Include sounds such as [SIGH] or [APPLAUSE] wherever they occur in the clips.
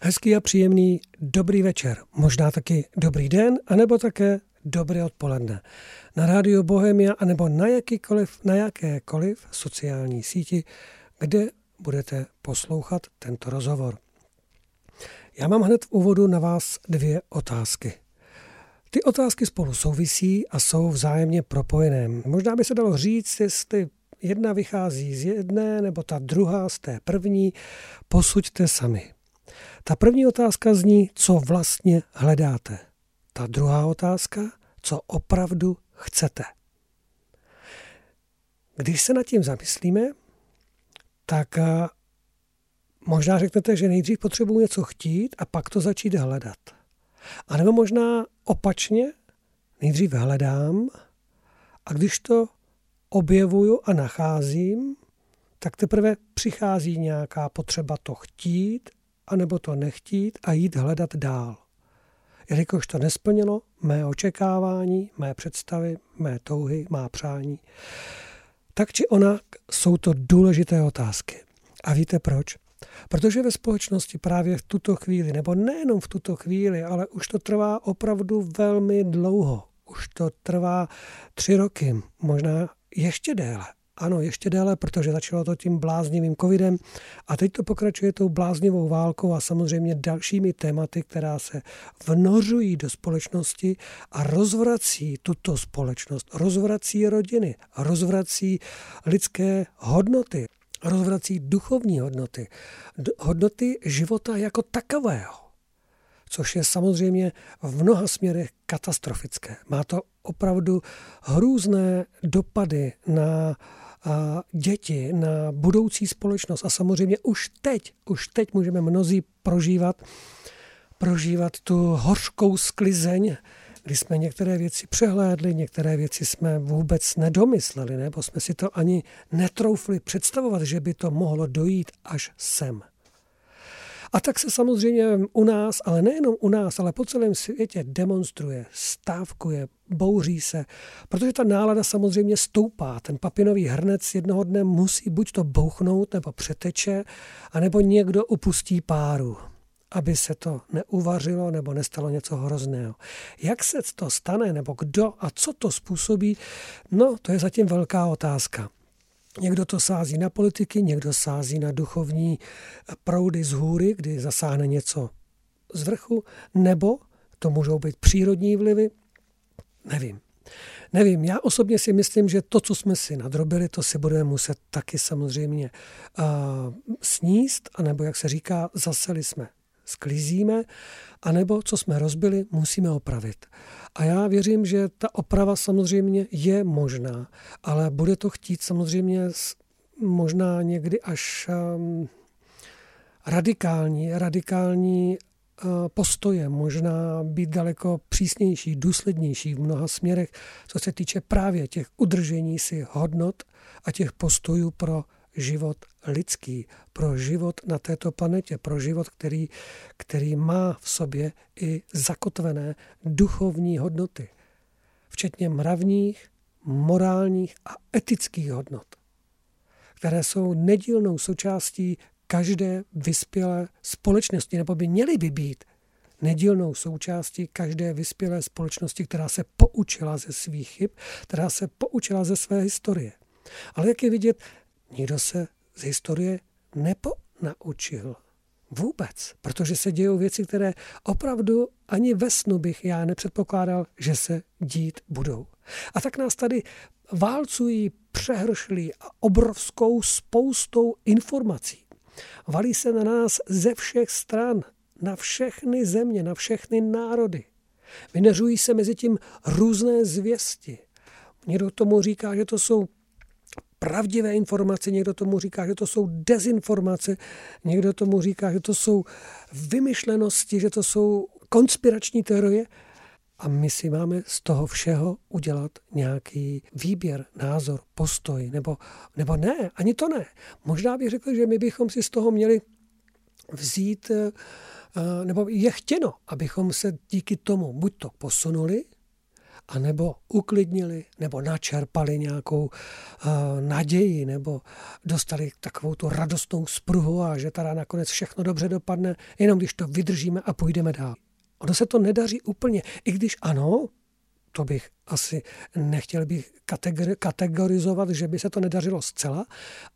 Hezký a příjemný dobrý večer, možná taky dobrý den, anebo také dobré odpoledne. Na rádio Bohemia, anebo na, jakýkoliv, na jakékoliv sociální síti, kde budete poslouchat tento rozhovor. Já mám hned v úvodu na vás dvě otázky. Ty otázky spolu souvisí a jsou vzájemně propojené. Možná by se dalo říct, jestli jedna vychází z jedné, nebo ta druhá z té první. Posuďte sami. Ta první otázka zní, co vlastně hledáte. Ta druhá otázka, co opravdu chcete. Když se nad tím zamyslíme, tak eh, možná řeknete, že nejdřív potřebuji něco chtít a pak to začít hledat. A nebo možná opačně, nejdřív hledám a když to objevuju a nacházím, tak teprve přichází nějaká potřeba to chtít anebo to nechtít a jít hledat dál. Jelikož to nesplnilo mé očekávání, mé představy, mé touhy, má přání. Tak či onak jsou to důležité otázky. A víte proč? Protože ve společnosti právě v tuto chvíli, nebo nejenom v tuto chvíli, ale už to trvá opravdu velmi dlouho. Už to trvá tři roky, možná ještě déle. Ano, ještě déle, protože začalo to tím bláznivým covidem a teď to pokračuje tou bláznivou válkou a samozřejmě dalšími tématy, která se vnořují do společnosti a rozvrací tuto společnost, rozvrací rodiny, rozvrací lidské hodnoty, rozvrací duchovní hodnoty, hodnoty života jako takového což je samozřejmě v mnoha směrech katastrofické. Má to opravdu hrůzné dopady na děti, na budoucí společnost. A samozřejmě už teď, už teď můžeme mnozí prožívat, prožívat tu hořkou sklizeň, kdy jsme některé věci přehlédli, některé věci jsme vůbec nedomysleli, nebo jsme si to ani netroufli představovat, že by to mohlo dojít až sem. A tak se samozřejmě u nás, ale nejenom u nás, ale po celém světě demonstruje, stávkuje, bouří se, protože ta nálada samozřejmě stoupá. Ten papinový hrnec jednoho dne musí buď to bouchnout, nebo přeteče, anebo někdo upustí páru aby se to neuvařilo nebo nestalo něco hrozného. Jak se to stane, nebo kdo a co to způsobí, no to je zatím velká otázka. Někdo to sází na politiky, někdo sází na duchovní proudy z hůry, kdy zasáhne něco z vrchu, nebo to můžou být přírodní vlivy, nevím. Nevím, já osobně si myslím, že to, co jsme si nadrobili, to si budeme muset taky samozřejmě uh, sníst, anebo jak se říká, zaseli jsme sklízíme, anebo co jsme rozbili, musíme opravit. A já věřím, že ta oprava samozřejmě je možná, ale bude to chtít samozřejmě možná někdy až um, radikální, radikální uh, postoje, možná být daleko přísnější, důslednější v mnoha směrech, co se týče právě těch udržení si hodnot a těch postojů pro život lidský, pro život na této planetě, pro život, který, který má v sobě i zakotvené duchovní hodnoty, včetně mravních, morálních a etických hodnot, které jsou nedílnou součástí každé vyspělé společnosti, nebo by měly by být nedílnou součástí každé vyspělé společnosti, která se poučila ze svých chyb, která se poučila ze své historie. Ale jak je vidět, nikdo se z historie neponaučil. Vůbec, protože se dějou věci, které opravdu ani ve snu bych já nepředpokládal, že se dít budou. A tak nás tady válcují přehršlí a obrovskou spoustou informací. Valí se na nás ze všech stran, na všechny země, na všechny národy. Vyneřují se mezi tím různé zvěsti. Někdo tomu říká, že to jsou pravdivé informace, někdo tomu říká, že to jsou dezinformace, někdo tomu říká, že to jsou vymyšlenosti, že to jsou konspirační teorie. A my si máme z toho všeho udělat nějaký výběr, názor, postoj, nebo, nebo ne, ani to ne. Možná bych řekl, že my bychom si z toho měli vzít, eh, nebo je chtěno, abychom se díky tomu buď to posunuli, anebo uklidnili, nebo načerpali nějakou uh, naději, nebo dostali takovou tu radostnou spruhu a že teda nakonec všechno dobře dopadne, jenom když to vydržíme a půjdeme dál. Ono se to nedaří úplně, i když ano, to bych asi nechtěl bych kategorizovat, že by se to nedařilo zcela.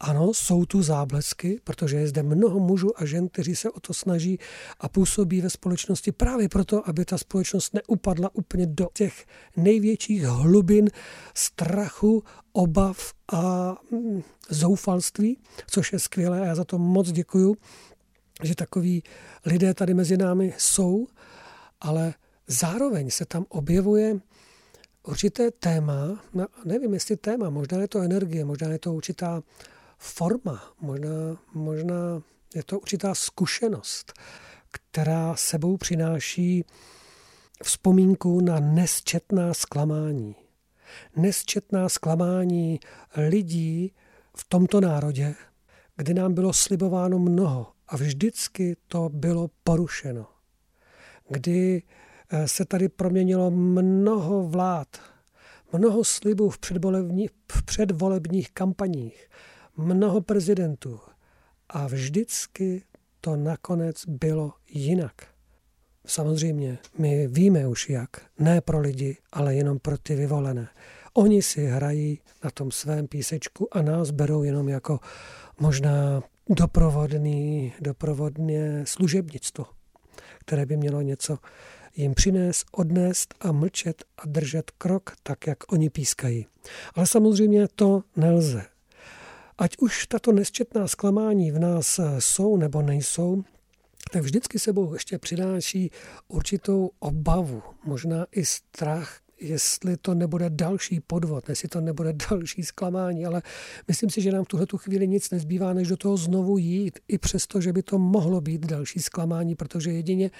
Ano, jsou tu záblesky, protože je zde mnoho mužů a žen, kteří se o to snaží a působí ve společnosti právě proto, aby ta společnost neupadla úplně do těch největších hlubin strachu, obav a mm, zoufalství, což je skvělé a já za to moc děkuju, že takoví lidé tady mezi námi jsou, ale zároveň se tam objevuje určité téma, no, nevím jestli téma, možná je to energie, možná je to určitá forma, možná, možná je to určitá zkušenost, která sebou přináší vzpomínku na nesčetná zklamání. Nesčetná zklamání lidí v tomto národě, kdy nám bylo slibováno mnoho a vždycky to bylo porušeno. Kdy se tady proměnilo mnoho vlád, mnoho slibů v, v předvolebních kampaních, mnoho prezidentů a vždycky to nakonec bylo jinak. Samozřejmě, my víme už jak, ne pro lidi, ale jenom pro ty vyvolené. Oni si hrají na tom svém písečku a nás berou jenom jako možná doprovodný, doprovodně služebnictvo, které by mělo něco jim přinést, odnést a mlčet a držet krok tak, jak oni pískají. Ale samozřejmě to nelze. Ať už tato nesčetná zklamání v nás jsou nebo nejsou, tak vždycky sebou ještě přináší určitou obavu, možná i strach, jestli to nebude další podvod, jestli to nebude [LAUGHS] další zklamání, ale myslím si, že nám v tuhle chvíli nic nezbývá, než do toho znovu jít, i přesto, že by to mohlo být další zklamání, protože jedině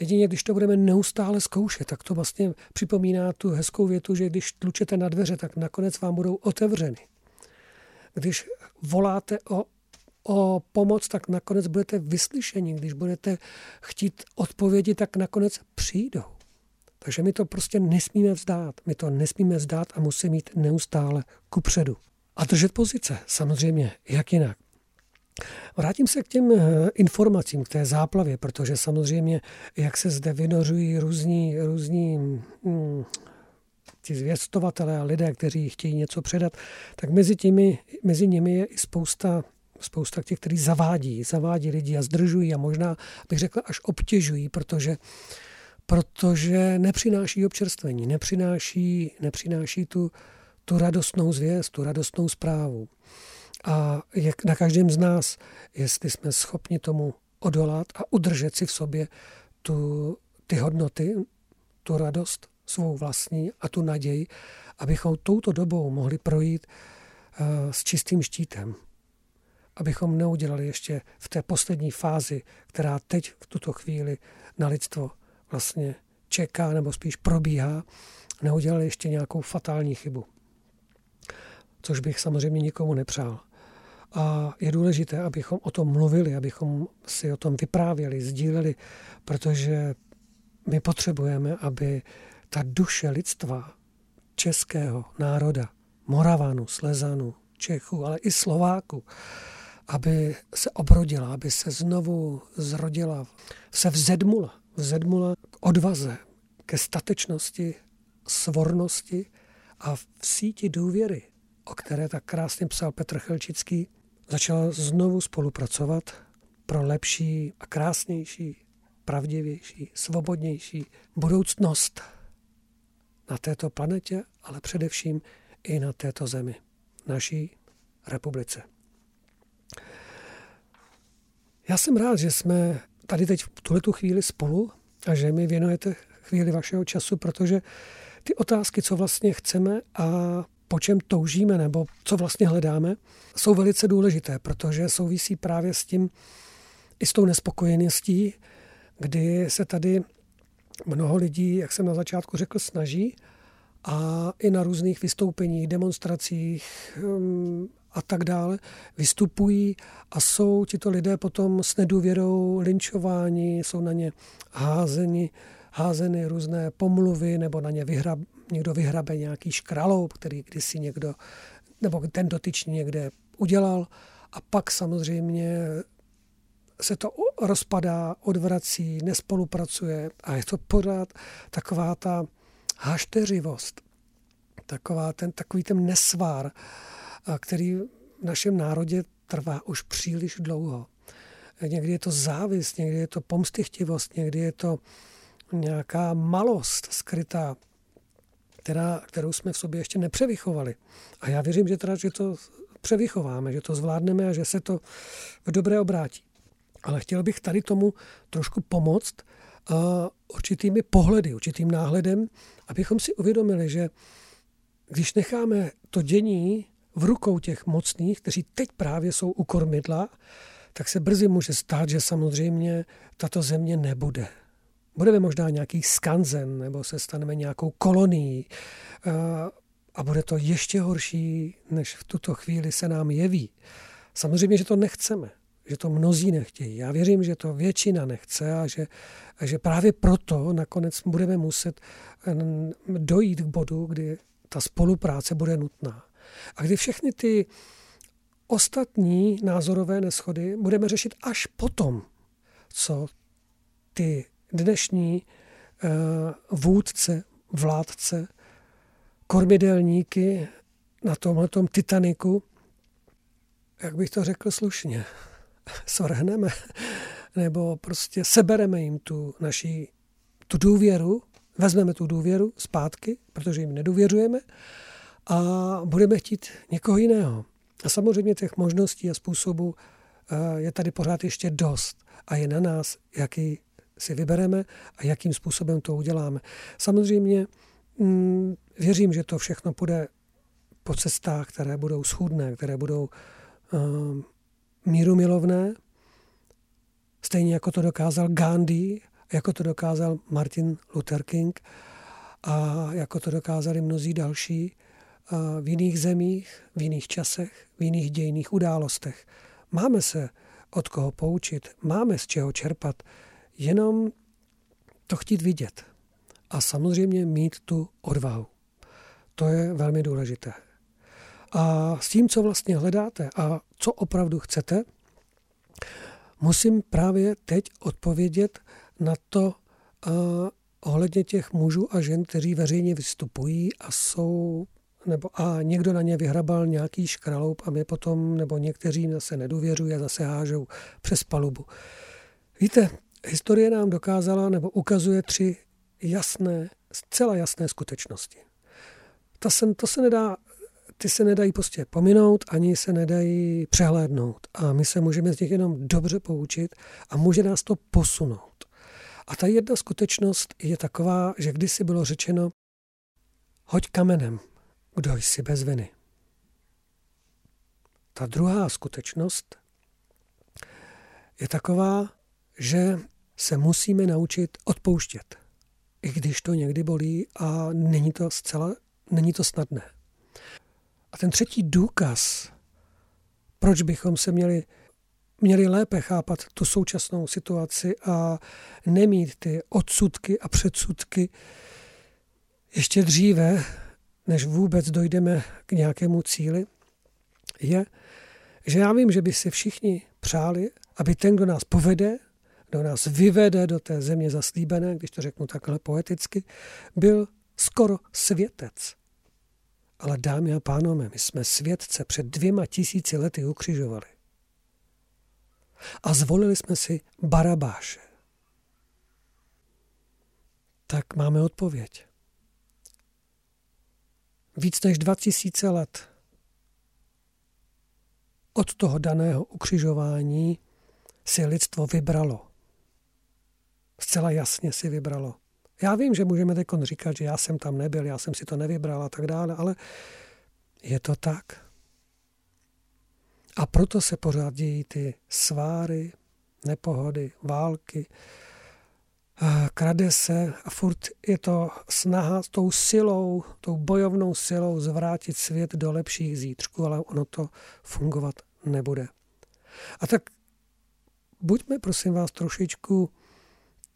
Jedině když to budeme neustále zkoušet, tak to vlastně připomíná tu hezkou větu, že když tlučete na dveře, tak nakonec vám budou otevřeny. Když voláte o, o pomoc, tak nakonec budete vyslyšeni. Když budete chtít odpovědi, tak nakonec přijdou. Takže my to prostě nesmíme vzdát. My to nesmíme vzdát a musíme mít neustále kupředu. A držet pozice, samozřejmě, jak jinak. Vrátím se k těm eh, informacím, k té záplavě, protože samozřejmě, jak se zde vynořují různí, různí hm, ti zvěstovatelé a lidé, kteří chtějí něco předat, tak mezi, těmi, mezi nimi je i spousta spousta těch, kteří zavádí, zavádí lidi a zdržují a možná bych řekl až obtěžují, protože, protože nepřináší občerstvení, nepřináší, nepřináší tu, tu radostnou zvěst, tu radostnou zprávu. A je na každém z nás, jestli jsme schopni tomu odolat a udržet si v sobě tu, ty hodnoty, tu radost svou vlastní a tu naději, abychom touto dobou mohli projít uh, s čistým štítem. Abychom neudělali ještě v té poslední fázi, která teď v tuto chvíli na lidstvo vlastně čeká nebo spíš probíhá, neudělali ještě nějakou fatální chybu. Což bych samozřejmě nikomu nepřál. A je důležité, abychom o tom mluvili, abychom si o tom vyprávěli, sdíleli, protože my potřebujeme, aby ta duše lidstva, českého národa, Moravanu, Slezanu, Čechu, ale i Slováku, aby se obrodila, aby se znovu zrodila, se vzedmula, vzedmula k odvaze, ke statečnosti, svornosti a v síti důvěry, o které tak krásně psal Petr Chelčický, začala znovu spolupracovat pro lepší a krásnější, pravdivější, svobodnější budoucnost na této planetě, ale především i na této zemi, naší republice. Já jsem rád, že jsme tady teď v tuhle chvíli spolu a že mi věnujete chvíli vašeho času, protože ty otázky, co vlastně chceme a po čem toužíme nebo co vlastně hledáme, jsou velice důležité, protože souvisí právě s tím, i s tou nespokojeností, kdy se tady mnoho lidí, jak jsem na začátku řekl, snaží a i na různých vystoupeních, demonstracích um, a tak dále vystupují a jsou tito lidé potom s nedůvěrou linčováni, jsou na ně házeni, házeny různé pomluvy nebo na ně vyhra, někdo vyhrabe nějaký škraloup, který kdysi někdo, nebo ten dotyčný někde udělal a pak samozřejmě se to rozpadá, odvrací, nespolupracuje a je to pořád taková ta hašteřivost, taková ten, takový ten nesvár, který v našem národě trvá už příliš dlouho. Někdy je to závist, někdy je to pomstychtivost, někdy je to nějaká malost skrytá, která, kterou jsme v sobě ještě nepřevychovali. A já věřím, že, teda, že to převychováme, že to zvládneme a že se to v dobré obrátí. Ale chtěl bych tady tomu trošku pomoct uh, určitými pohledy, určitým náhledem, abychom si uvědomili, že když necháme to dění v rukou těch mocných, kteří teď právě jsou u kormidla, tak se brzy může stát, že samozřejmě tato země nebude. Budeme možná nějaký skanzen, nebo se staneme nějakou kolonií uh, a bude to ještě horší, než v tuto chvíli se nám jeví. Samozřejmě, že to nechceme že to mnozí nechtějí. Já věřím, že to většina nechce a že, a že právě proto nakonec budeme muset dojít k bodu, kdy ta spolupráce bude nutná. A kdy všechny ty ostatní názorové neschody budeme řešit až potom, co ty dnešní uh, vůdce, vládce, kormidelníky na tomhle Titaniku, jak bych to řekl slušně, [LAUGHS] svrhneme, nebo prostě sebereme jim tu naší tu důvěru, vezmeme tu důvěru zpátky, protože jim nedůvěřujeme a budeme chtít někoho jiného. A samozřejmě těch možností a způsobů eh, je tady pořád ještě dost a je na nás, jaký si vybereme a jakým způsobem to uděláme. Samozřejmě mm, věřím, že to všechno půjde po cestách, které budou schůdné, které budou um, míru milovné, stejně jako to dokázal Gandhi, jako to dokázal Martin Luther King a jako to dokázali mnozí další v jiných zemích, v jiných časech, v jiných dějných událostech. Máme se od koho poučit, máme z čeho čerpat, jenom to chtít vidět. A samozřejmě mít tu odvahu. To je velmi důležité. A s tím, co vlastně hledáte a co opravdu chcete, musím právě teď odpovědět na to uh, ohledně těch mužů a žen, kteří veřejně vystupují a jsou nebo a někdo na ně vyhrabal nějaký škraloup a my potom, nebo někteří jim zase nedůvěřují a zase hážou přes palubu. Víte, historie nám dokázala nebo ukazuje tři jasné, zcela jasné skutečnosti. To se, to se nedá ty se nedají prostě pominout, ani se nedají přehlédnout. A my se můžeme z nich jenom dobře poučit a může nás to posunout. A ta jedna skutečnost je taková, že kdysi bylo řečeno, hoď kamenem, kdo jsi bez viny. Ta druhá skutečnost je taková, že se musíme naučit odpouštět, i když to někdy bolí a není to zcela, není to snadné. A ten třetí důkaz, proč bychom se měli, měli lépe chápat tu současnou situaci a nemít ty odsudky a předsudky ještě dříve, než vůbec dojdeme k nějakému cíli, je, že já vím, že by si všichni přáli, aby ten, kdo nás povede, kdo nás vyvede do té země zaslíbené, když to řeknu takhle poeticky, byl skoro světec. Ale dámy a pánové, my jsme světce před dvěma tisíci lety ukřižovali. A zvolili jsme si Barabáše. Tak máme odpověď. Víc než dva tisíce let od toho daného ukřižování si lidstvo vybralo. Zcela jasně si vybralo. Já vím, že můžeme teď říkat, že já jsem tam nebyl, já jsem si to nevybral a tak dále, ale je to tak. A proto se pořád dějí ty sváry, nepohody, války, krade se a furt je to snaha s tou silou, tou bojovnou silou zvrátit svět do lepších zítřků, ale ono to fungovat nebude. A tak buďme prosím vás trošičku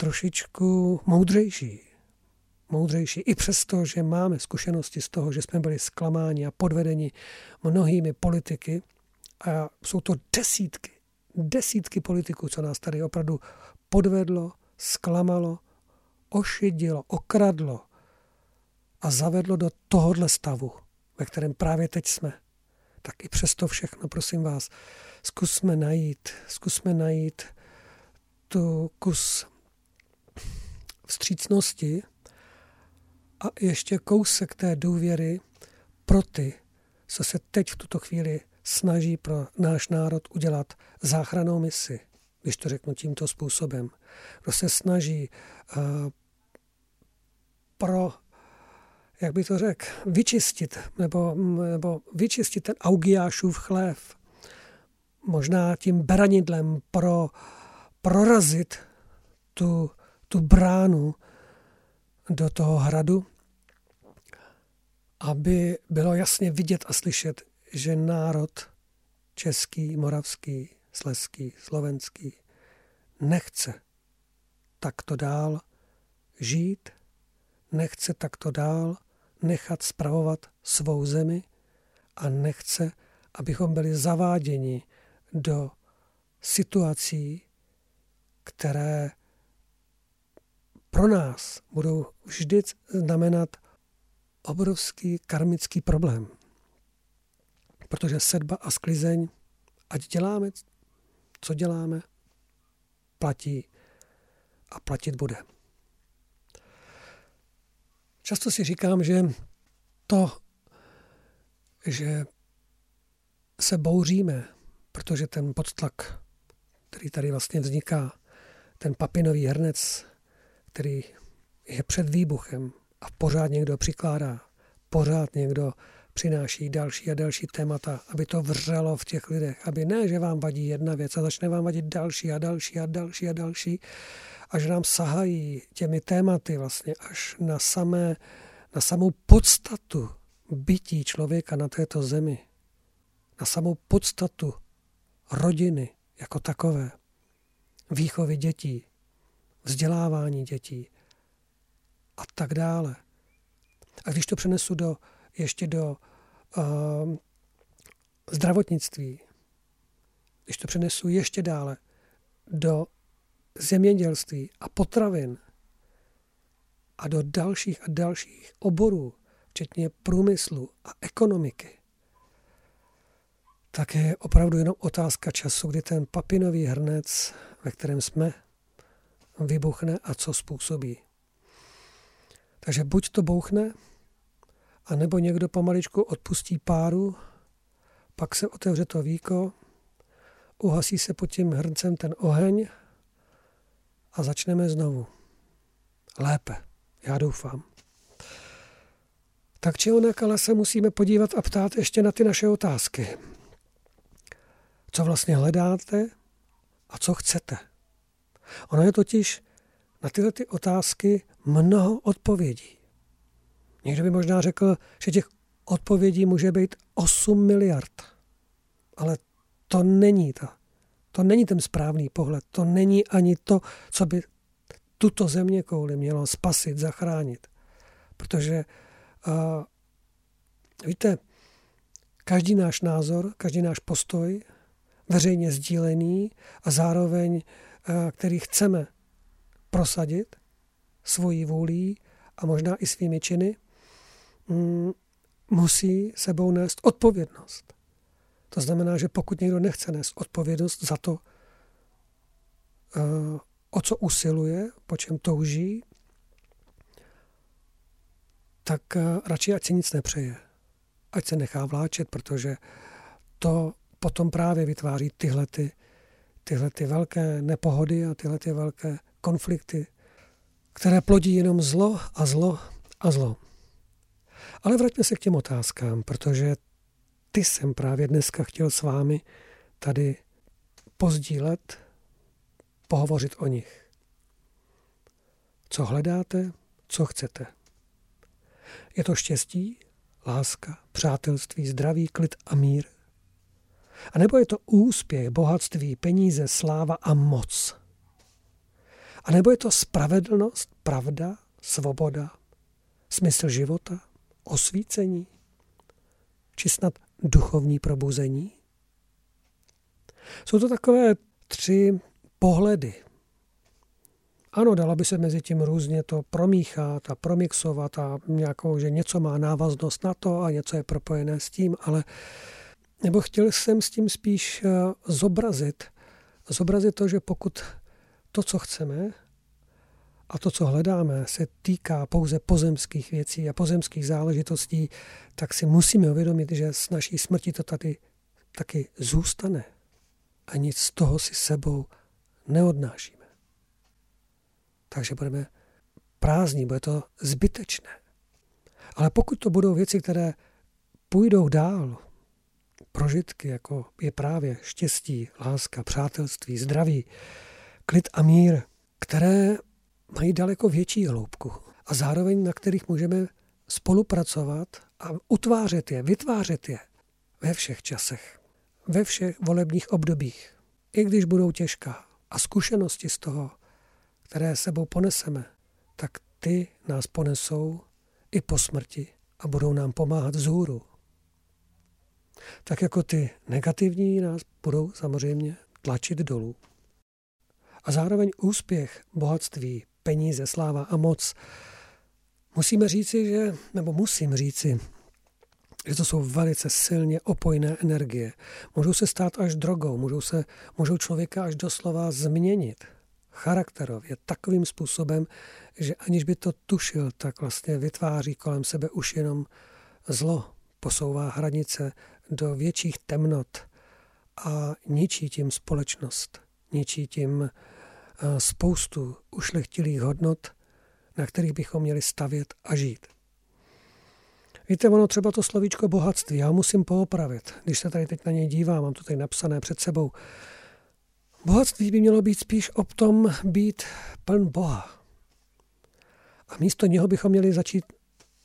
trošičku moudřejší. moudřejší. I přesto, že máme zkušenosti z toho, že jsme byli zklamáni a podvedeni mnohými politiky, a jsou to desítky, desítky politiků, co nás tady opravdu podvedlo, zklamalo, ošidilo, okradlo a zavedlo do tohohle stavu, ve kterém právě teď jsme. Tak i přesto všechno, prosím vás, zkusme najít, zkusme najít tu kus vstřícnosti a ještě kousek té důvěry pro ty, co se teď v tuto chvíli snaží pro náš národ udělat záchranou misi, když to řeknu tímto způsobem. Kdo se snaží uh, pro, jak by to řekl, vyčistit, nebo, nebo vyčistit ten Augiášův chlév, možná tím beranidlem pro, prorazit tu, tu bránu do toho hradu, aby bylo jasně vidět a slyšet, že národ český, moravský, sleský, slovenský nechce takto dál žít, nechce takto dál nechat spravovat svou zemi a nechce, abychom byli zaváděni do situací, které pro nás budou vždy znamenat obrovský karmický problém. Protože sedba a sklizeň, ať děláme, co děláme, platí a platit bude. Často si říkám, že to, že se bouříme, protože ten podtlak, který tady vlastně vzniká, ten papinový hrnec, který je před výbuchem a pořád někdo přikládá, pořád někdo přináší další a další témata, aby to vřelo v těch lidech, aby ne, že vám vadí jedna věc a začne vám vadit další a další a další a další a že nám sahají těmi tématy vlastně až na, samé, na samou podstatu bytí člověka na této zemi, na samou podstatu rodiny jako takové, výchovy dětí, vzdělávání dětí a tak dále. A když to přenesu do, ještě do uh, zdravotnictví, když to přenesu ještě dále do zemědělství a potravin a do dalších a dalších oborů, včetně průmyslu a ekonomiky, tak je opravdu jenom otázka času, kdy ten papinový hrnec, ve kterém jsme, vybuchne a co způsobí. Takže buď to bouchne, a nebo někdo pomaličku odpustí páru, pak se otevře to víko, uhasí se pod tím hrncem ten oheň a začneme znovu. Lépe, já doufám. Tak či onak, ale se musíme podívat a ptát ještě na ty naše otázky. Co vlastně hledáte a co chcete? Ono je totiž na tyhle ty otázky mnoho odpovědí. Někdo by možná řekl, že těch odpovědí může být 8 miliard. Ale to není ta. To není ten správný pohled. To není ani to, co by tuto země kouli mělo spasit, zachránit. Protože uh, víte, každý náš názor, každý náš postoj, veřejně sdílený a zároveň, který chceme prosadit svojí vůlí a možná i svými činy, mm, musí sebou nést odpovědnost. To znamená, že pokud někdo nechce nést odpovědnost za to, eh, o co usiluje, po čem touží, tak eh, radši ať si nic nepřeje. Ať se nechá vláčet, protože to potom právě vytváří tyhle, ty, tyhle ty velké nepohody a tyhle ty velké konflikty, které plodí jenom zlo a zlo a zlo. Ale vraťme se k těm otázkám, protože ty jsem právě dneska chtěl s vámi tady pozdílet, pohovořit o nich. Co hledáte, co chcete. Je to štěstí, láska, přátelství, zdraví, klid a mír? A nebo je to úspěch, bohatství, peníze, sláva a moc? A nebo je to spravedlnost, pravda, svoboda, smysl života, osvícení, či snad duchovní probuzení? Jsou to takové tři pohledy. Ano, dalo by se mezi tím různě to promíchat a promixovat a nějakou, že něco má návaznost na to a něco je propojené s tím, ale nebo chtěl jsem s tím spíš eh, zobrazit, zobrazit to, že pokud to, co chceme a to, co hledáme, se týká pouze pozemských věcí a pozemských záležitostí, tak si musíme uvědomit, že s naší smrtí to tady taky zůstane a nic z toho si sebou neodnášíme. Takže budeme prázdní, bude to zbytečné. Ale pokud to budou věci, které půjdou dál, prožitky, jako je právě štěstí, láska, přátelství, zdraví, klid a mír, které mají daleko větší hloubku a zároveň na kterých můžeme spolupracovat a utvářet je, vytvářet je ve všech časech, ve všech volebních obdobích, i když budou těžká. A zkušenosti z toho, které sebou poneseme, tak ty nás ponesou i po smrti a budou nám pomáhat vzhůru. Tak jako ty negativní nás budou samozřejmě tlačit dolů. A zároveň úspěch, bohatství, peníze, sláva a moc. Musíme říci, že, nebo musím říci, že to jsou velice silně opojné energie. Můžou se stát až drogou, můžou, se, můžou člověka až doslova změnit charakterově takovým způsobem, že aniž by to tušil, tak vlastně vytváří kolem sebe už jenom zlo, posouvá hranice do větších temnot a ničí tím společnost, ničí tím eh, spoustu ušlechtilých hodnot, na kterých bychom měli stavět a žít. Víte, ono třeba to slovíčko bohatství, já musím poopravit, když se tady teď na něj dívám, mám to tady napsané před sebou. Bohatství by mělo být spíš o tom být pln Boha. A místo něho bychom měli začít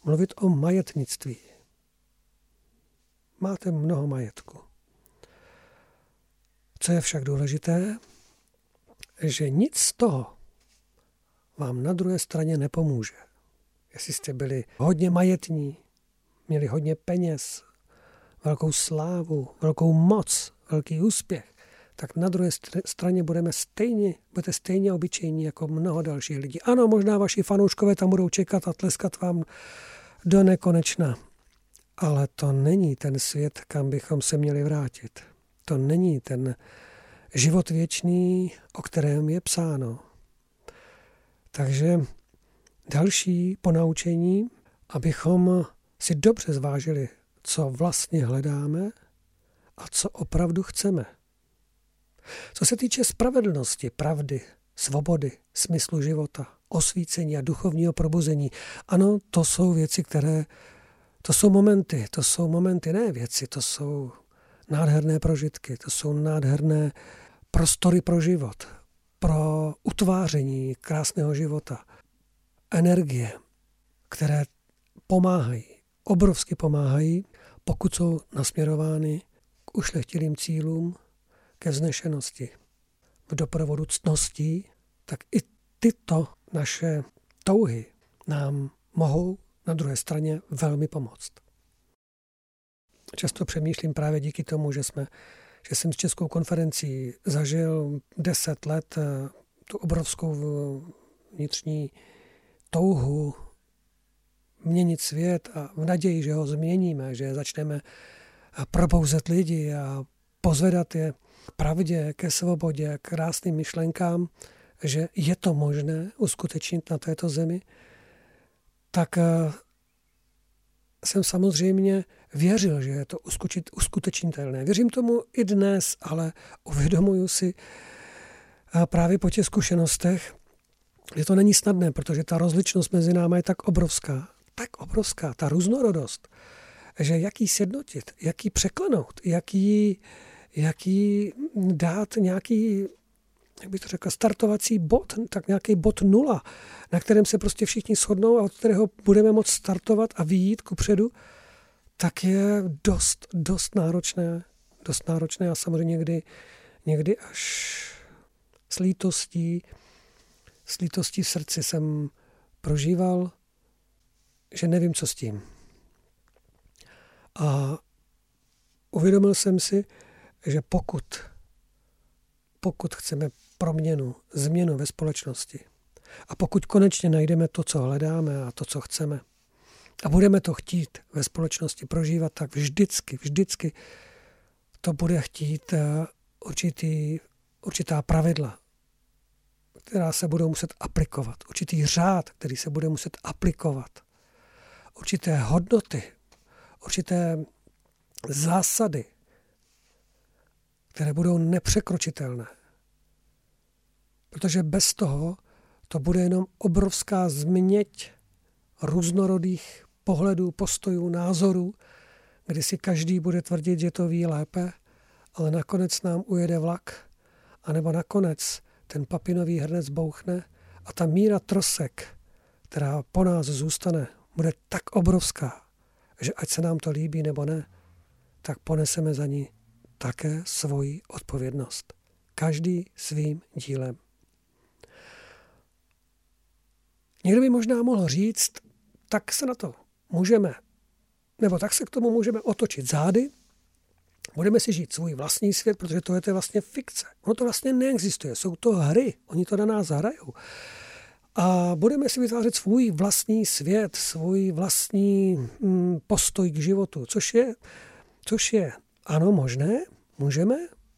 mluvit o majetnictví. Máte mnoho majetku. Co je však důležité, že nic z toho vám na druhé straně nepomůže. Jestli jste byli hodně majetní, měli hodně peněz, velkou slávu, velkou moc, velký úspěch, tak na druhé straně budeme stejně, budete stejně obyčejní jako mnoho dalších lidí. Ano, možná vaši fanouškové tam budou čekat a tleskat vám do nekonečna. Ale to není ten svět, kam bychom se měli vrátit. To není ten život věčný, o kterém je psáno. Takže další ponaučení, abychom si dobře zvážili, co vlastně hledáme a co opravdu chceme. Co se týče spravedlnosti, pravdy, svobody, smyslu života, osvícení a duchovního probuzení, ano, to jsou věci, které, to jsou momenty, to jsou momenty, ne věci, to jsou nádherné prožitky, to jsou nádherné prostory pro život, pro utváření krásného života, energie, které pomáhají, obrovsky pomáhají, pokud jsou nasměrovány k ušlechtilým cílům, ke vznešenosti, v doprovodu ctností, tak i tyto naše touhy nám mohou na druhé straně velmi pomoct. Často přemýšlím právě díky tomu, že, jsme, že jsem s Českou konferencí zažil deset let eh, tu obrovskou vnitřní touhu měnit svět a v naději, že ho změníme, že začneme probouzet lidi a pozvedat je k pravdě, ke svobodě, k krásným myšlenkám, že je to možné uskutečnit na této zemi, tak eh, jsem samozřejmě věřil, že je to uskutečnitelné. Věřím tomu i dnes, ale uvědomuju si eh, právě po těch zkušenostech, že to není snadné, protože ta rozličnost mezi námi je tak obrovská, tak obrovská, ta různorodost, že jak ji sjednotit, jak ji překlenout, jak ji jak jí dát nějaký, jak bych to řekl, startovací bod, tak nějaký bod nula, na kterém se prostě všichni shodnou a od kterého budeme moct startovat a vyjít ku předu, tak je dost, dost náročné. Dost náročné a samozřejmě někdy, někdy až s lítostí, s lítostí v srdci jsem prožíval že nevím, co s tím. A uvědomil jsem si, že pokud, pokud chceme proměnu, změnu ve společnosti, a pokud konečně najdeme to, co hledáme a to, co chceme, a budeme to chtít ve společnosti prožívat, tak vždycky, vždycky to bude chtít eh, určitý, určitá pravidla, která se budou muset aplikovat, určitý řád, který se bude muset aplikovat, určité hodnoty, určité zásady, které budou nepřekročitelné. Protože bez toho to bude jenom obrovská změť různorodých pohledů, postojů, názorů, kdy si každý bude tvrdit, že to ví lépe, ale nakonec nám ujede vlak, anebo nakonec ten papinový hrnec bouchne a ta míra trosek, která po nás zůstane, bude tak obrovská, že ať se nám to líbí nebo ne, tak poneseme za ní také svoji odpovědnost. Každý svým dílem. Někdo by možná mohl říct, tak se na to můžeme, nebo tak se k tomu můžeme otočit zády, budeme si žít svůj vlastní svět, protože to je to vlastně fikce. Ono to vlastně neexistuje, jsou to hry, oni to na nás hrajou. A budeme si vytvářet svůj vlastní svět, svůj vlastní mm, postoj k životu, což je, což je ano možné, můžeme,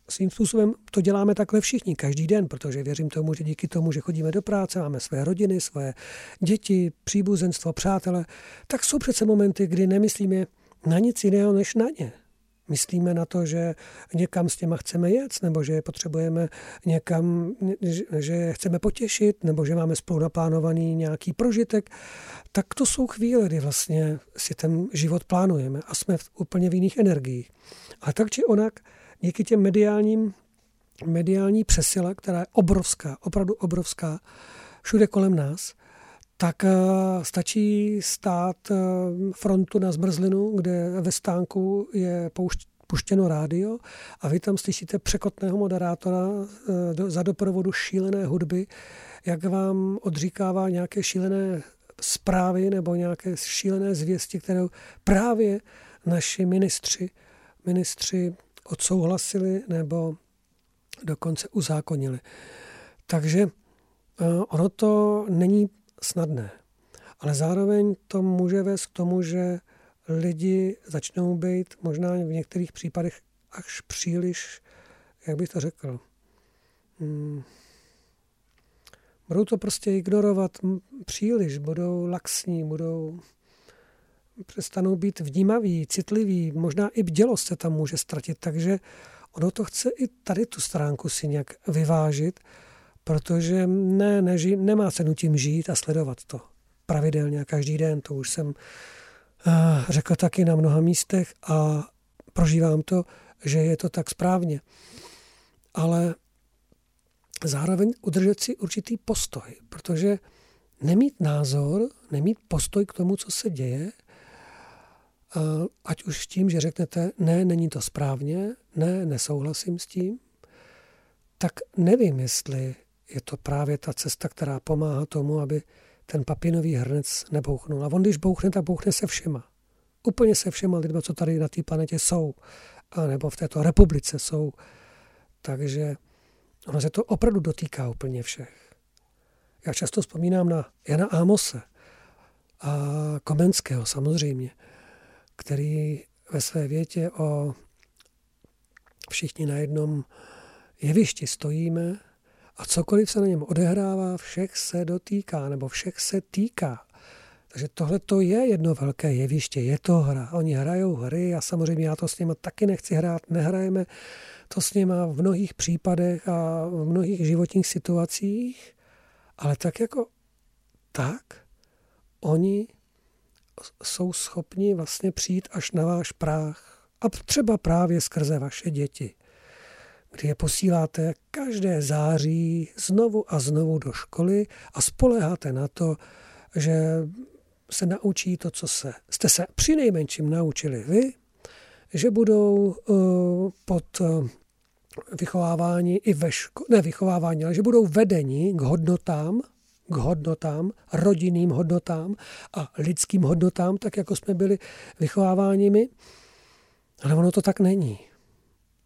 svým způsobem to děláme takhle všichni, každý den, protože věřím tomu, že díky tomu, že chodíme do práce, máme své rodiny, své děti, příbuzenstvo, přátele, tak jsou přece momenty, kdy nemyslíme na nic jiného než na ně. Myslíme na to, že někam s těma chceme jet, nebo že potřebujeme někam, že je chceme potěšit, nebo že máme spolu naplánovaný nějaký prožitek, tak to jsou chvíle, kdy vlastně si ten život plánujeme a jsme v úplně v jiných energiích. A tak či onak, díky těm mediálním, mediální přesile, která je obrovská, opravdu obrovská, všude kolem nás, tak eh, stačí stát eh, frontu na zmrzlinu, kde ve stánku je puštěno rádio a vy tam slyšíte překotného moderátora eh, za doprovodu šílené hudby, jak vám odříkává nějaké šílené zprávy nebo nějaké šílené zvěsti, které právě naši ministři, ministři odsouhlasili nebo dokonce uzákonili. Takže ono to není snadné. Ale zároveň to může vést k tomu, že lidi začnou být možná v některých případech až příliš, jak bych to řekl, hmm, budou to prostě ignorovat příliš, budou laxní, budou přestanou být vnímaví, citliví, možná i bdělost se tam může ztratit, takže ono to chce i tady tu stránku si nějak vyvážit, protože ne, neži, nemá cenu tím žít a sledovat to pravidelně a každý den. To už jsem uh, řekl taky na mnoha místech a prožívám to, že je to tak správně. Ale zároveň udržet si určitý postoj, protože nemít názor, nemít postoj k tomu, co se děje, ať už tím, že řeknete, ne, není to správně, ne, nesouhlasím s tím, tak nevím, jestli je to právě ta cesta, která pomáhá tomu, aby ten papinový hrnec nebouchnul. A on, když bouchne, tak bouchne se všema. Úplně se všema lidma, co tady na té planetě jsou, a nebo v této republice jsou. Takže ono se to opravdu dotýká úplně všech. Já často vzpomínám na Jana Ámose a Komenského samozřejmě, který ve své větě o všichni na jednom jevišti stojíme a cokoliv se na něm odehrává, všech se dotýká, nebo všech se týká. Takže tohle to je jedno velké jeviště, je to hra. Oni hrajou hry a samozřejmě já to s nimi taky nechci hrát, nehrajeme to s nimi v mnohých případech a v mnohých životních situacích, ale tak jako tak, oni jsou schopni vlastně přijít až na váš práh. A třeba právě skrze vaše děti kdy je posíláte každé září znovu a znovu do školy a spoleháte na to, že se naučí to, co se, jste se při nejmenším naučili vy, že budou uh, pod uh, vychovávání i ve škole, ne vychovávání, ale že budou vedeni k hodnotám, k hodnotám, rodinným hodnotám a lidským hodnotám, tak jako jsme byli vychováváni. Ale ono to tak není.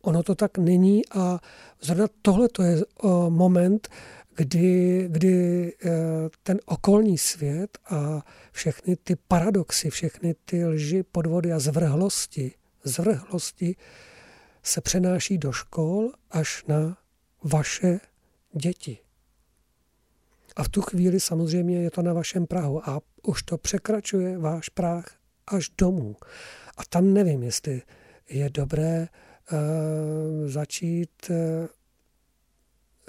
Ono to tak není a zrovna tohle to je moment, kdy, kdy eh, ten okolní svět a všechny ty paradoxy, všechny ty lži, podvody a zvrhlosti, zvrhlosti se přenáší do škol až na vaše děti. A v tu chvíli samozřejmě je to na vašem Prahu a už to překračuje váš práh až domů. A tam nevím, jestli je dobré uh, začít uh,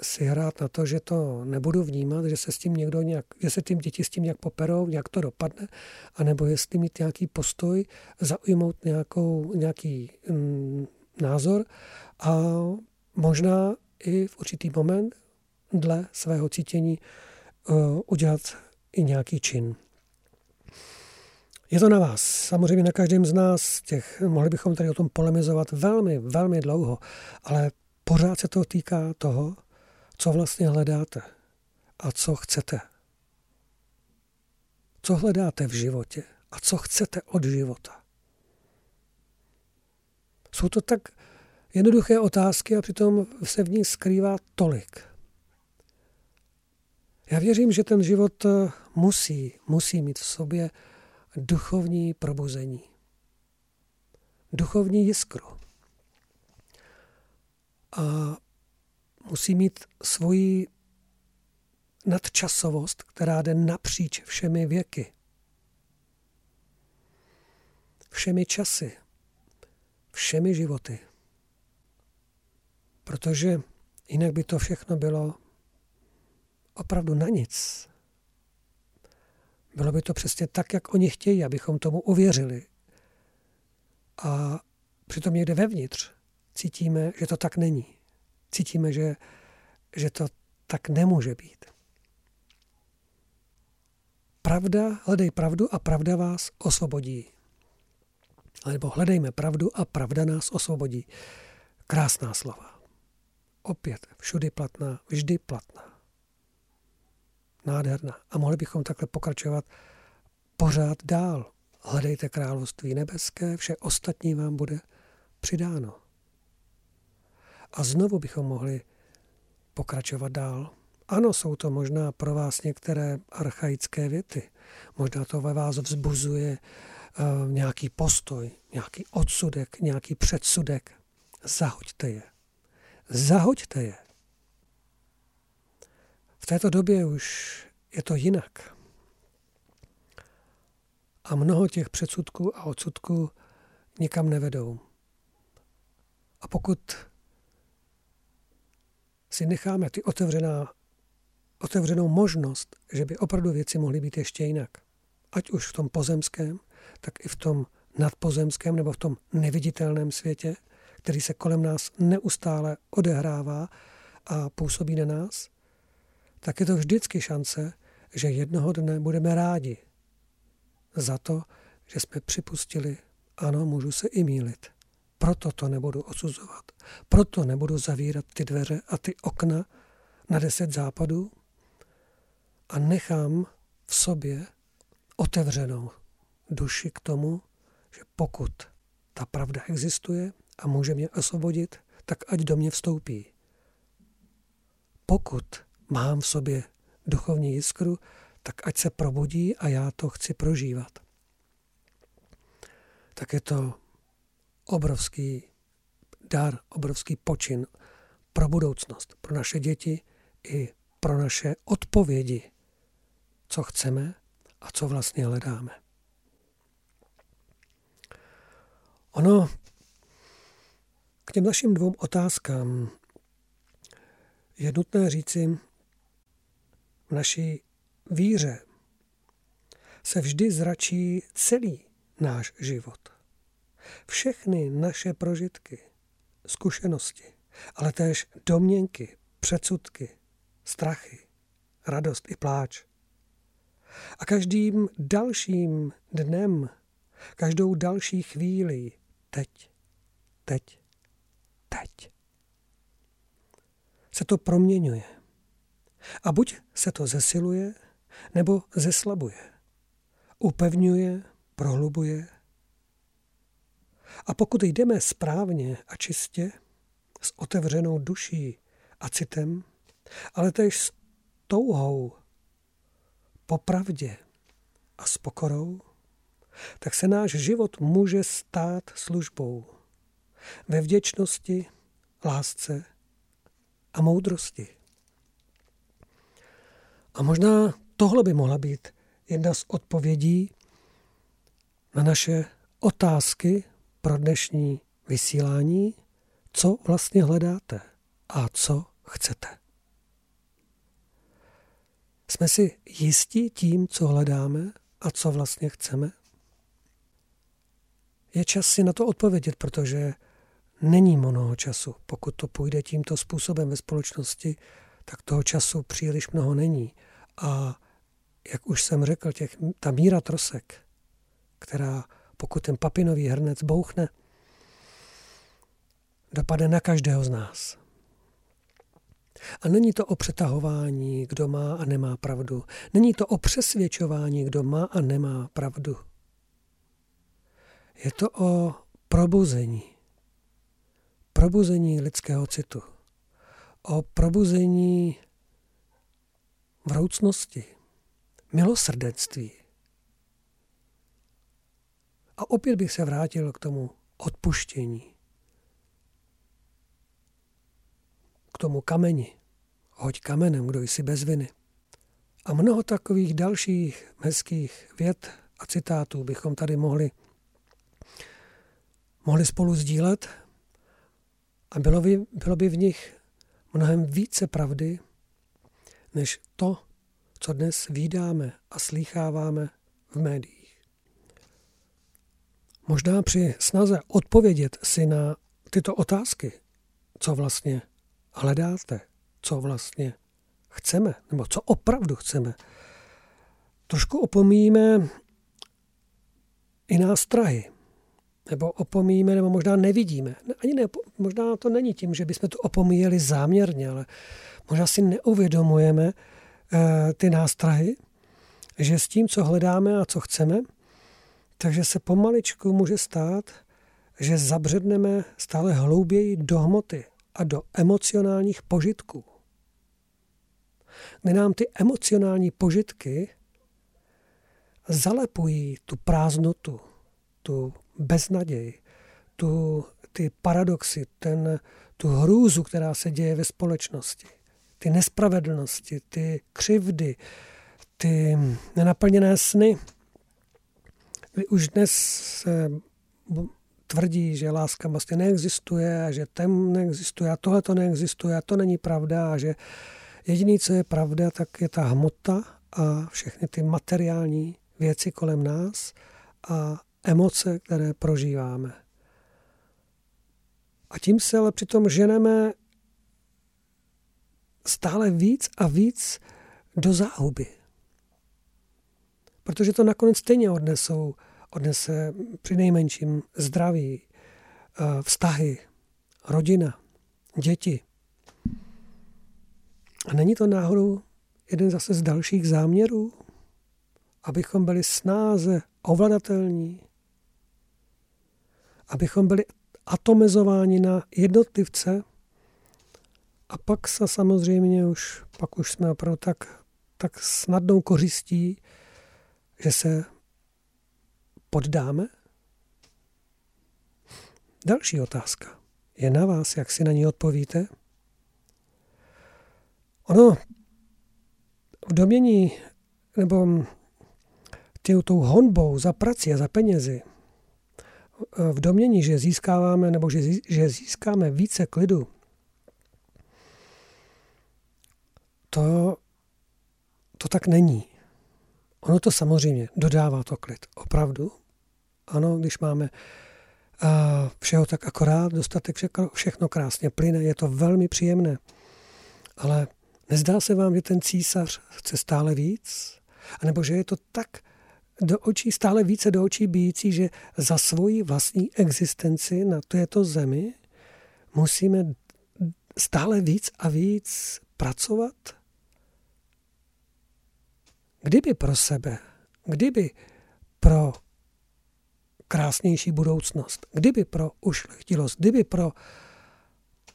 si hrát na to, že to nebudu vnímat, že se s tím někdo nějak, že se tím děti s tím nějak poperou, nějak to dopadne, anebo jestli mít nějaký postoj, zaujmout nějakou, nějaký mm, názor a možná i v určitý moment dle svého cítění udělat i nějaký čin. Je to na vás, samozřejmě na každém z nás, těch, mohli bychom tady o tom polemizovat velmi, velmi dlouho, ale pořád se to týká toho, co vlastně hledáte a co chcete. Co hledáte v životě a co chcete od života. Jsou to tak jednoduché otázky a přitom se v ní skrývá tolik. Já věřím, že ten život musí, musí mít v sobě duchovní probuzení. Duchovní jiskru. A musí mít svoji nadčasovost, která jde napříč všemi věky. Všemi časy. Všemi životy. Protože jinak by to všechno bylo opravdu na nic. Bylo by to přesně tak, jak oni chtějí, abychom tomu uvěřili. A přitom někde vevnitř cítíme, že to tak není. Cítíme, že, že to tak nemůže být. Pravda, hledej pravdu a pravda vás osvobodí. Nebo hledejme pravdu a pravda nás osvobodí. Krásná slova. Opět všudy platná, vždy platná nádherná. A mohli bychom takhle pokračovat pořád dál. Hledejte království nebeské, vše ostatní vám bude přidáno. A znovu bychom mohli pokračovat dál. Ano, jsou to možná pro vás některé archaické věty. Možná to ve vás vzbuzuje uh, nějaký postoj, nějaký odsudek, nějaký předsudek. Zahoďte je. Zahoďte je. V této době už je to jinak. A mnoho těch předsudků a odsudků nikam nevedou. A pokud si necháme ty otevřená, otevřenou možnost, že by opravdu věci mohly být ještě jinak, ať už v tom pozemském, tak i v tom nadpozemském nebo v tom neviditelném světě, který se kolem nás neustále odehrává a působí na nás, tak je to vždycky šance, že jednoho dne budeme rádi za to, že jsme připustili, ano, můžu se i mílit. Proto to nebudu odsuzovat. Proto nebudu zavírat ty dveře a ty okna na deset západů a nechám v sobě otevřenou duši k tomu, že pokud ta pravda existuje a může mě osvobodit, tak ať do mě vstoupí. Pokud mám v sobě duchovní jiskru, tak ať se probudí a já to chci prožívat. Tak je to obrovský dar, obrovský počin pro budoucnost, pro naše děti i pro naše odpovědi, co chceme a co vlastně hledáme. Ono k těm našim dvou otázkám je nutné říci, naší víře se vždy zračí celý náš život. Všechny naše prožitky, zkušenosti, ale též domněnky, předsudky, strachy, radost i pláč. A každým dalším dnem, každou další chvíli, teď, teď, teď, se to proměňuje. A buď se to zesiluje, nebo zeslabuje. Upevňuje, prohlubuje. A pokud jdeme správně a čistě, s otevřenou duší a citem, ale též s touhou, popravdě a s pokorou, tak se náš život může stát službou ve vděčnosti, lásce a moudrosti. A možná tohle by mohla být jedna z odpovědí na naše otázky pro dnešní vysílání, co vlastně hledáte a co chcete. Jsme si jistí tím, co hledáme a co vlastně chceme? Je čas si na to odpovědět, protože není mnoho času. Pokud to půjde tímto způsobem ve společnosti, tak toho času příliš mnoho není. A jak už jsem řekl, těch, ta míra trosek, která pokud ten papinový hrnec bouchne, dopadne na každého z nás. A není to o přetahování, kdo má a nemá pravdu. Není to o přesvědčování, kdo má a nemá pravdu. Je to o probuzení. Probuzení lidského citu. O probuzení vroucnosti, milosrdenství. A opět bych se vrátil k tomu odpuštění. K tomu kameni. Hoď kamenem, kdo jsi bez viny. A mnoho takových dalších hezkých věd a citátů bychom tady mohli, mohli spolu sdílet a bylo by, bylo by v nich mnohem více pravdy, než to, co dnes výdáme a slýcháváme v médiích. Možná při snaze odpovědět si na tyto otázky, co vlastně hledáte, co vlastně chceme, nebo co opravdu chceme, trošku opomíjíme i nástrahy, nebo opomíjíme, nebo možná nevidíme. Ani ne, možná to není tím, že bychom to opomíjeli záměrně, ale možná si neuvědomujeme e, ty nástrahy, že s tím, co hledáme a co chceme, takže se pomaličku může stát, že zabředneme stále hlouběji do hmoty a do emocionálních požitků. Kdy nám ty emocionální požitky zalepují tu prázdnotu, tu beznaděj, tu, ty paradoxy, ten, tu hrůzu, která se děje ve společnosti, ty nespravedlnosti, ty křivdy, ty nenaplněné sny. Už dnes se tvrdí, že láska vlastně neexistuje a že ten neexistuje a tohle to neexistuje a to není pravda a že jediný, co je pravda, tak je ta hmota a všechny ty materiální věci kolem nás a emoce, které prožíváme. A tím se ale přitom ženeme stále víc a víc do záhuby. Protože to nakonec stejně odnesou, odnese při nejmenším zdraví, eh, vztahy, rodina, děti. A není to náhodou jeden zase z dalších záměrů, abychom byli snáze ovladatelní, abychom byli atomizováni na jednotlivce a pak se samozřejmě už, pak už jsme opravdu tak, tak snadnou kořistí, že se poddáme? Další otázka. Je na vás, jak si na ní odpovíte? Ono v domění nebo tou honbou za prací a za penězi v domění, že získáváme nebo že, že získáme více klidu, to, to tak není. Ono to samozřejmě dodává to klid. Opravdu. Ano, když máme a všeho tak akorát, dostatek všechno, všechno krásně plyne, je to velmi příjemné. Ale nezdá se vám, že ten císař chce stále víc? A nebo že je to tak do očí, stále více do očí bíjící, že za svoji vlastní existenci na této zemi musíme stále víc a víc pracovat? kdyby pro sebe, kdyby pro krásnější budoucnost, kdyby pro ušlechtilost, kdyby pro,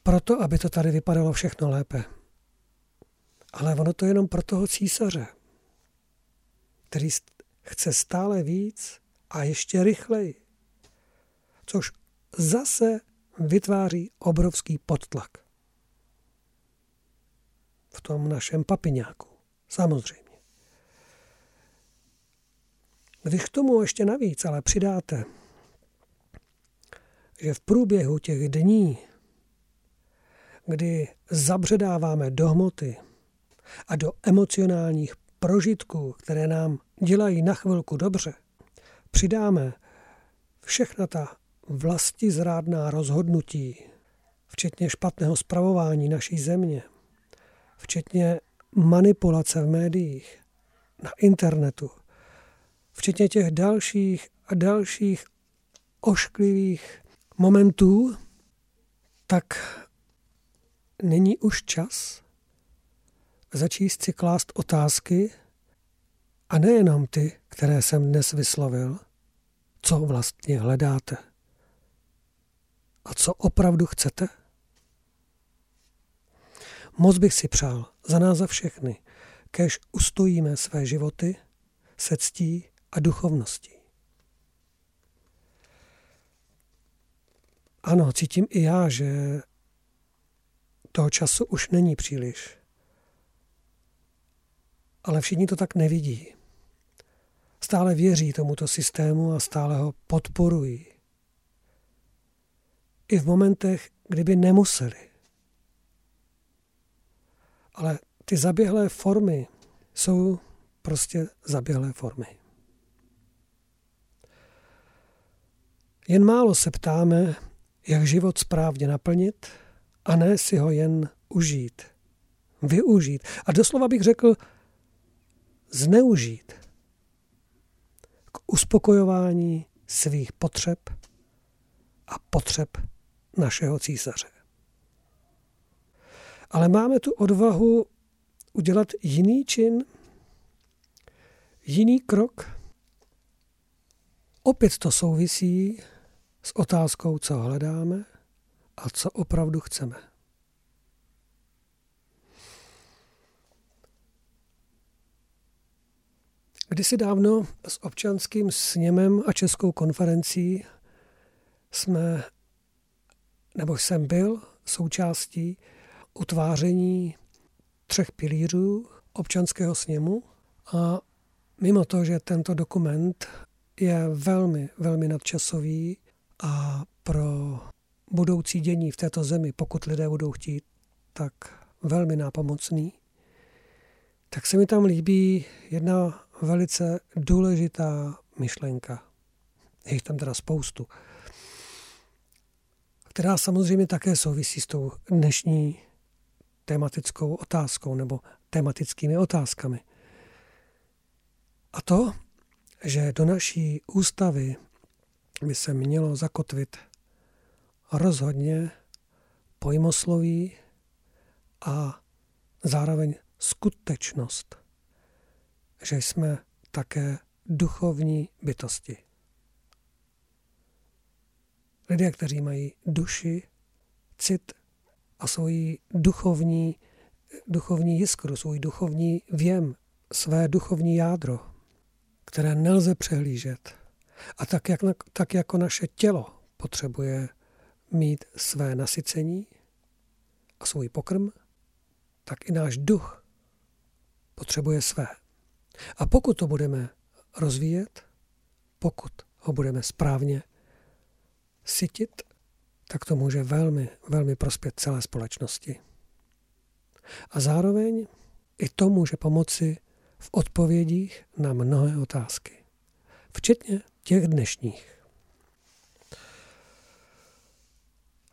pro to, aby to tady vypadalo všechno lépe. Ale ono to je jenom pro toho císaře, který chce stále víc a ještě rychleji. Což zase vytváří obrovský podtlak. V tom našem papiňáku. Samozřejmě. Když k tomu ještě navíc ale přidáte, že v průběhu těch dní, kdy zabředáváme do hmoty a do emocionálních prožitků, které nám dělají na chvilku dobře, přidáme všechna ta vlasti zrádná rozhodnutí, včetně špatného zpravování naší země, včetně manipulace v médiích, na internetu, včetně těch dalších a dalších ošklivých momentů, tak není už čas začít si klást otázky, a nejenom ty, které jsem dnes vyslovil, co vlastně hledáte a co opravdu chcete. Moc bych si přál za nás za všechny, kež ustojíme své životy se ctí a duchovností. Ano, cítím i já, že toho času už není příliš. Ale všichni to tak nevidí. Stále věří tomuto systému a stále ho podporují. I v momentech, kdyby nemuseli. Ale ty zaběhlé formy jsou prostě zaběhlé formy. Jen málo se ptáme, jak život správně naplnit a ne si ho jen užít, využít. A doslova bych řekl, zneužít k uspokojování svých potřeb a potřeb našeho císaře. Ale máme tu odvahu udělat jiný čin, jiný krok. Opět to souvisí s otázkou, co hledáme a co opravdu chceme. Kdysi dávno s občanským sněmem a českou konferencí jsme, nebo jsem byl součástí utváření třech pilířů občanského sněmu a mimo to, že tento dokument je velmi, velmi nadčasový a pro budoucí dění v této zemi, pokud lidé budou chtít, tak velmi nápomocný, tak se mi tam líbí jedna velice důležitá myšlenka. Je jich tam teda spoustu. Která samozřejmě také souvisí s tou dnešní tematickou otázkou nebo tematickými otázkami. A to, že do naší ústavy by se mělo zakotvit rozhodně pojmosloví a zároveň skutečnost, že jsme také duchovní bytosti. Lidé, kteří mají duši, cit a svoji duchovní, duchovní jiskru, svůj duchovní věm, své duchovní jádro, které nelze přehlížet. A tak, jak, tak jako naše tělo potřebuje mít své nasycení a svůj pokrm, tak i náš duch potřebuje své. A pokud to budeme rozvíjet, pokud ho budeme správně sytit, tak to může velmi, velmi prospět celé společnosti. A zároveň i to může pomoci v odpovědích na mnohé otázky, včetně těch dnešních.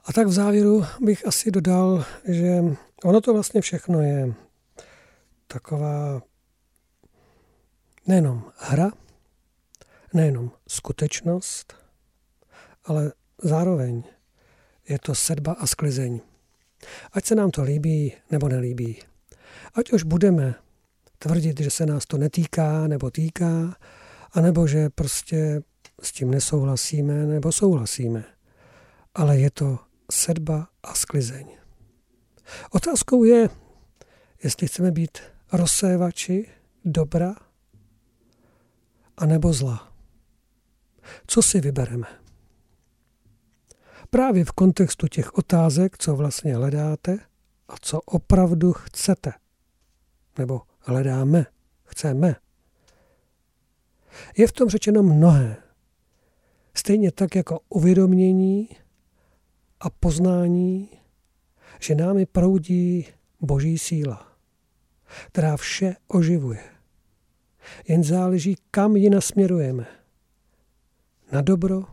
A tak v závěru bych asi dodal, že ono to vlastně všechno je taková nejenom hra, nejenom skutečnost, ale zároveň je to sedba a sklizeň. Ať se nám to líbí nebo nelíbí. Ať už budeme tvrdit, že se nás to netýká nebo týká, anebo že prostě s tím nesouhlasíme nebo souhlasíme. Ale je to sedba a sklizeň. Otázkou je, jestli chceme být rozsévači dobra anebo zla. Co si vybereme? Právě v kontextu těch otázek, co vlastně hledáte a co opravdu chcete. Nebo hledáme, chceme. Je v tom řečeno mnohé. Stejně tak jako uvědomění a poznání, že námi proudí boží síla, která vše oživuje. Jen záleží, kam ji nasměrujeme. Na dobro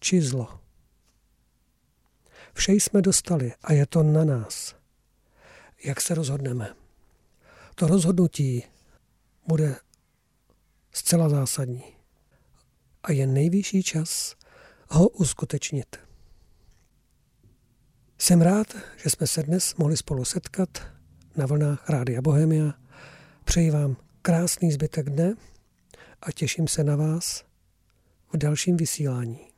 či zlo. Vše jsme dostali a je to na nás. Jak se rozhodneme? To rozhodnutí bude zcela zásadní. A je nejvyšší čas ho uskutečnit. Jsem rád, že jsme se dnes mohli spolu setkat na vlnách Rádia Bohemia. Přeji vám krásný zbytek dne a těším se na vás v dalším vysílání.